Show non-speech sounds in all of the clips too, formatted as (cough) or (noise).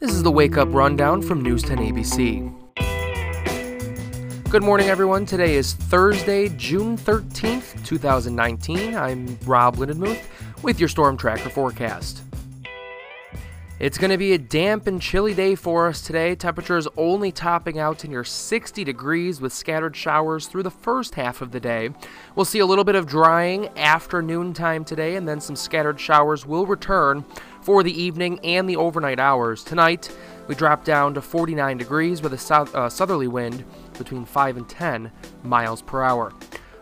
This is the Wake Up Rundown from News 10 ABC. Good morning, everyone. Today is Thursday, June 13th, 2019. I'm Rob Lindenmuth with your Storm Tracker forecast. It's going to be a damp and chilly day for us today. Temperatures only topping out to near 60 degrees with scattered showers through the first half of the day. We'll see a little bit of drying after noontime today, and then some scattered showers will return for the evening and the overnight hours. Tonight, we drop down to 49 degrees with a south, uh, southerly wind between 5 and 10 miles per hour.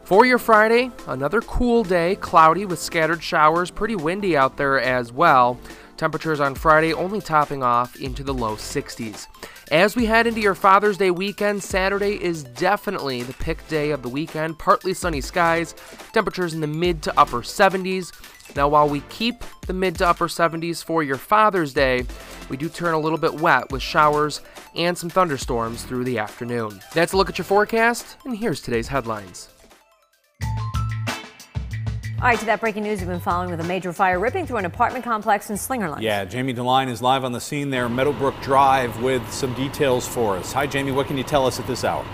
For your Friday, another cool day, cloudy with scattered showers, pretty windy out there as well. Temperatures on Friday only topping off into the low 60s. As we head into your Father's Day weekend, Saturday is definitely the pick day of the weekend. Partly sunny skies, temperatures in the mid to upper 70s. Now, while we keep the mid to upper 70s for your Father's Day, we do turn a little bit wet with showers and some thunderstorms through the afternoon. That's a look at your forecast, and here's today's headlines. All right, to that breaking news you've been following with a major fire ripping through an apartment complex in Slingerland. Yeah, Jamie DeLine is live on the scene there, Meadowbrook Drive, with some details for us. Hi, Jamie, what can you tell us at this hour?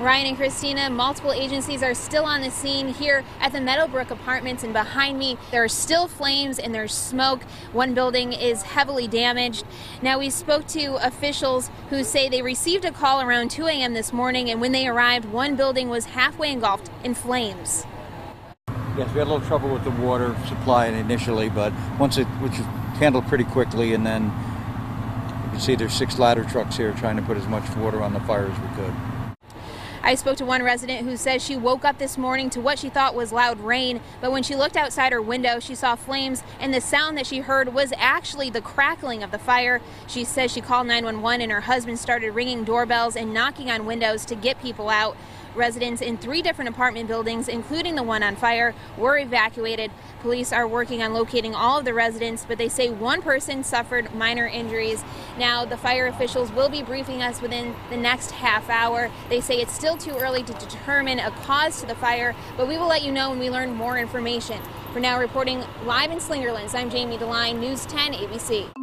Ryan and Christina, multiple agencies are still on the scene here at the Meadowbrook Apartments, and behind me there are still flames and there's smoke. One building is heavily damaged. Now, we spoke to officials who say they received a call around 2 a.m. this morning, and when they arrived, one building was halfway engulfed in flames. Yes, we had a little trouble with the water supply initially, but once it, which was handled pretty quickly, and then you can see there's six ladder trucks here trying to put as much water on the fire as we could. I spoke to one resident who says she woke up this morning to what she thought was loud rain, but when she looked outside her window, she saw flames, and the sound that she heard was actually the crackling of the fire. She says she called 911 and her husband started ringing doorbells and knocking on windows to get people out. Residents in three different apartment buildings, including the one on fire, were evacuated. Police are working on locating all of the residents, but they say one person suffered minor injuries. Now, the fire officials will be briefing us within the next half hour. They say it's still too early to determine a cause to the fire, but we will let you know when we learn more information. For now, reporting live in Slingerlands, I'm Jamie DeLine, News 10 ABC.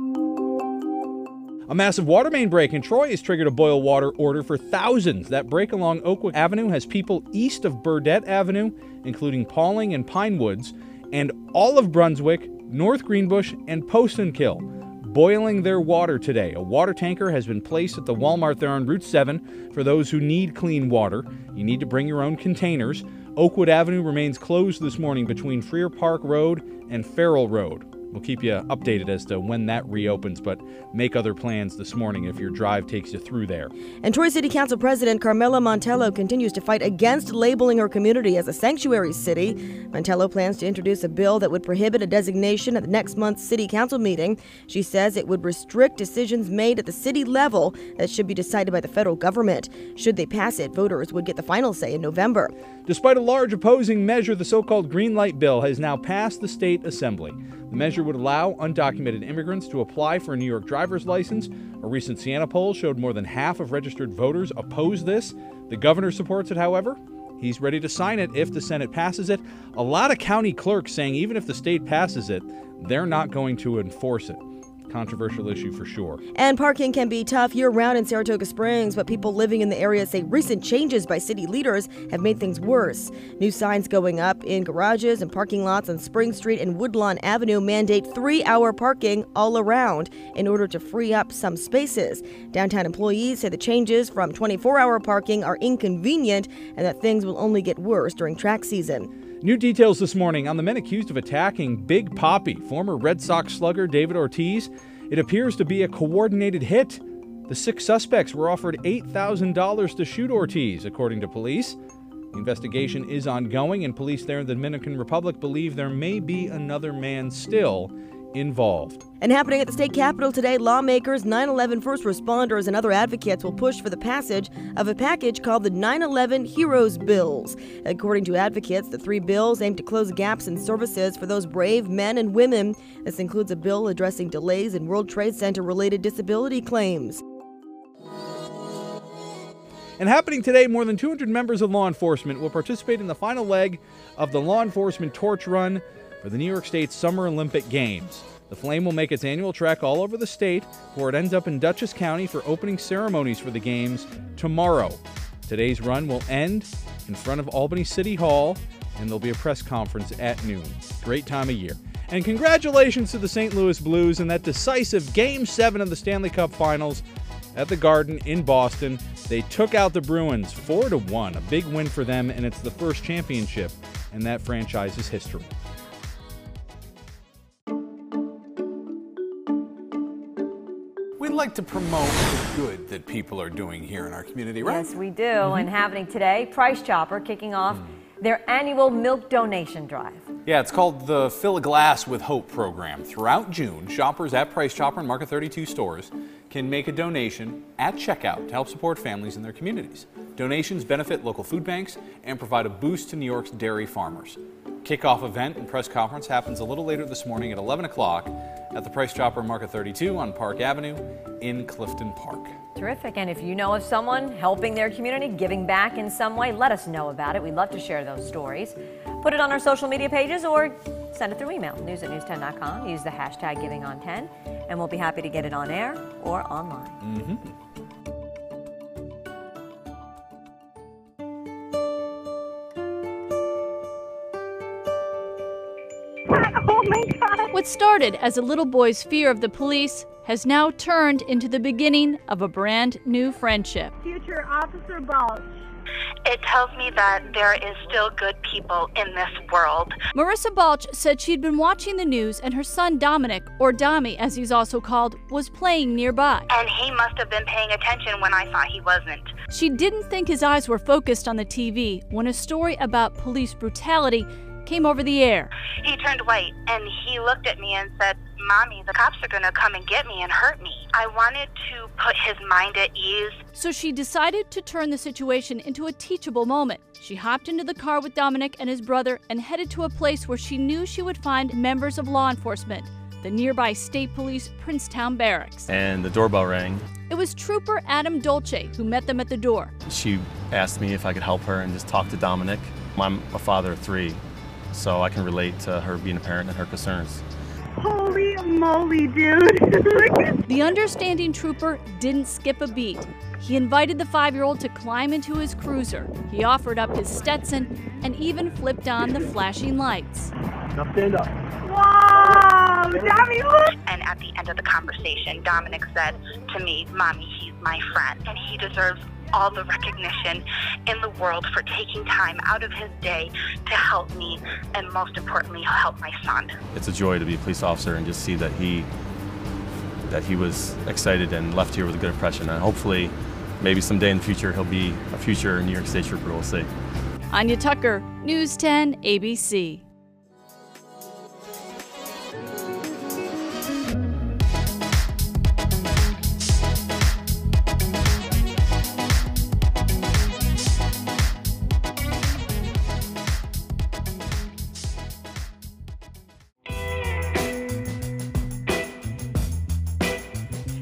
A massive water main break in Troy has triggered a boil water order for thousands. That break along Oakwood Avenue has people east of Burdett Avenue, including Pawling and Pinewoods, and all of Brunswick, North Greenbush, and Poestenkill, boiling their water today. A water tanker has been placed at the Walmart there on Route 7 for those who need clean water. You need to bring your own containers. Oakwood Avenue remains closed this morning between Frear Park Road and Farrell Road. We'll keep you updated as to when that reopens, but make other plans this morning if your drive takes you through there. And Troy City Council President Carmella Mantello continues to fight against labeling her community as a sanctuary city. Montello plans to introduce a bill that would prohibit a designation at the next month's City Council meeting. She says it would restrict decisions made at the city level that should be decided by the federal government. Should they pass it, voters would get the final say in November. Despite a large opposing measure, the so called Green Light Bill has now passed the state assembly. The measure would allow undocumented immigrants to apply for a New York driver's license. A recent Siena poll showed more than half of registered voters oppose this. The governor supports it, however. He's ready to sign it if the Senate passes it. A lot of county clerks saying even if the state passes it, they're not going to enforce it controversial issue for sure. And parking can be tough year round in Saratoga Springs, but people living in the area say recent changes by city leaders have made things worse. New signs going up in garages and parking lots on Spring Street and Woodlawn Avenue mandate three hour parking all around in order to free up some spaces. Downtown employees say the changes from 24 hour parking are inconvenient and that things will only get worse during track season. New details this morning on the men accused of attacking Big Papi, former Red Sox slugger David Ortiz. It appears to be a coordinated hit. The six suspects were offered $8,000 to shoot Ortiz, according to police. The investigation is ongoing, and police there in the Dominican Republic believe there may be another man still involved. And happening at the state capitol today, lawmakers, 9 11 first responders, and other advocates will push for the passage of a package called the 9 11 Heroes Bills. According to advocates, the three bills aim to close gaps in services for those brave men and women. This includes a bill addressing delays in World Trade Center related disability claims. And happening today, more than 200 members of law enforcement will participate in the final leg of the Law Enforcement Torch Run for the New York State Summer Olympic Games. The Flame will make its annual trek all over the state before it ends up in Dutchess County for opening ceremonies for the games tomorrow. Today's run will end in front of Albany City Hall, and there'll be a press conference at noon. Great time of year. And congratulations to the St. Louis Blues in that decisive Game 7 of the Stanley Cup Finals at the Garden in Boston. They took out the Bruins 4 to 1, a big win for them, and it's the first championship in that franchise's history. Like to promote the good that people are doing here in our community, right? Yes, we do. And mm-hmm. happening today, Price Chopper kicking off hmm. their annual milk donation drive. Yeah, it's called the Fill a Glass with Hope program. Throughout June, shoppers at Price Chopper and Market 32 stores can make a donation at checkout to help support families in their communities. Donations benefit local food banks and provide a boost to New York's dairy farmers. Kickoff event and press conference happens a little later this morning at 11 o'clock at the Price Chopper Market 32 on Park Avenue in Clifton Park. Terrific. And if you know of someone helping their community, giving back in some way, let us know about it. We'd love to share those stories. Put it on our social media pages or send it through email, news at news10.com. Use the hashtag givingon10, and we'll be happy to get it on air or online. Mm-hmm. What started as a little boy's fear of the police has now turned into the beginning of a brand new friendship. Future Officer Balch. It tells me that there is still good people in this world. Marissa Balch said she'd been watching the news and her son Dominic, or Dami as he's also called, was playing nearby. And he must have been paying attention when I thought he wasn't. She didn't think his eyes were focused on the TV when a story about police brutality came over the air. He turned white and he looked at me and said, Mommy, the cops are going to come and get me and hurt me. I wanted to put his mind at ease. So she decided to turn the situation into a teachable moment. She hopped into the car with Dominic and his brother and headed to a place where she knew she would find members of law enforcement, the nearby state police Princetown Barracks. and the doorbell rang. It was Trooper Adam Dolce who met them at the door. She asked me if I could help her and just talk to Dominic. I'm a father of three, so I can relate to her being a parent and her concerns. Holy moly, dude. (laughs) The understanding trooper didn't skip a beat. He invited the five year old to climb into his cruiser. He offered up his Stetson and even flipped on the flashing lights. Now stand up. wow, Tommy, look. And at the end of the conversation, Dominic said to me, Mommy, he's my friend. And he deserves all the recognition in the world for taking time out of his day to help me and most importantly, help my son. It's a joy to be a police officer and just see that he that he was excited and left here with a good impression. And hopefully, maybe someday in the future, he'll be a future New York State Trooper. We'll see. Anya Tucker, News 10 ABC.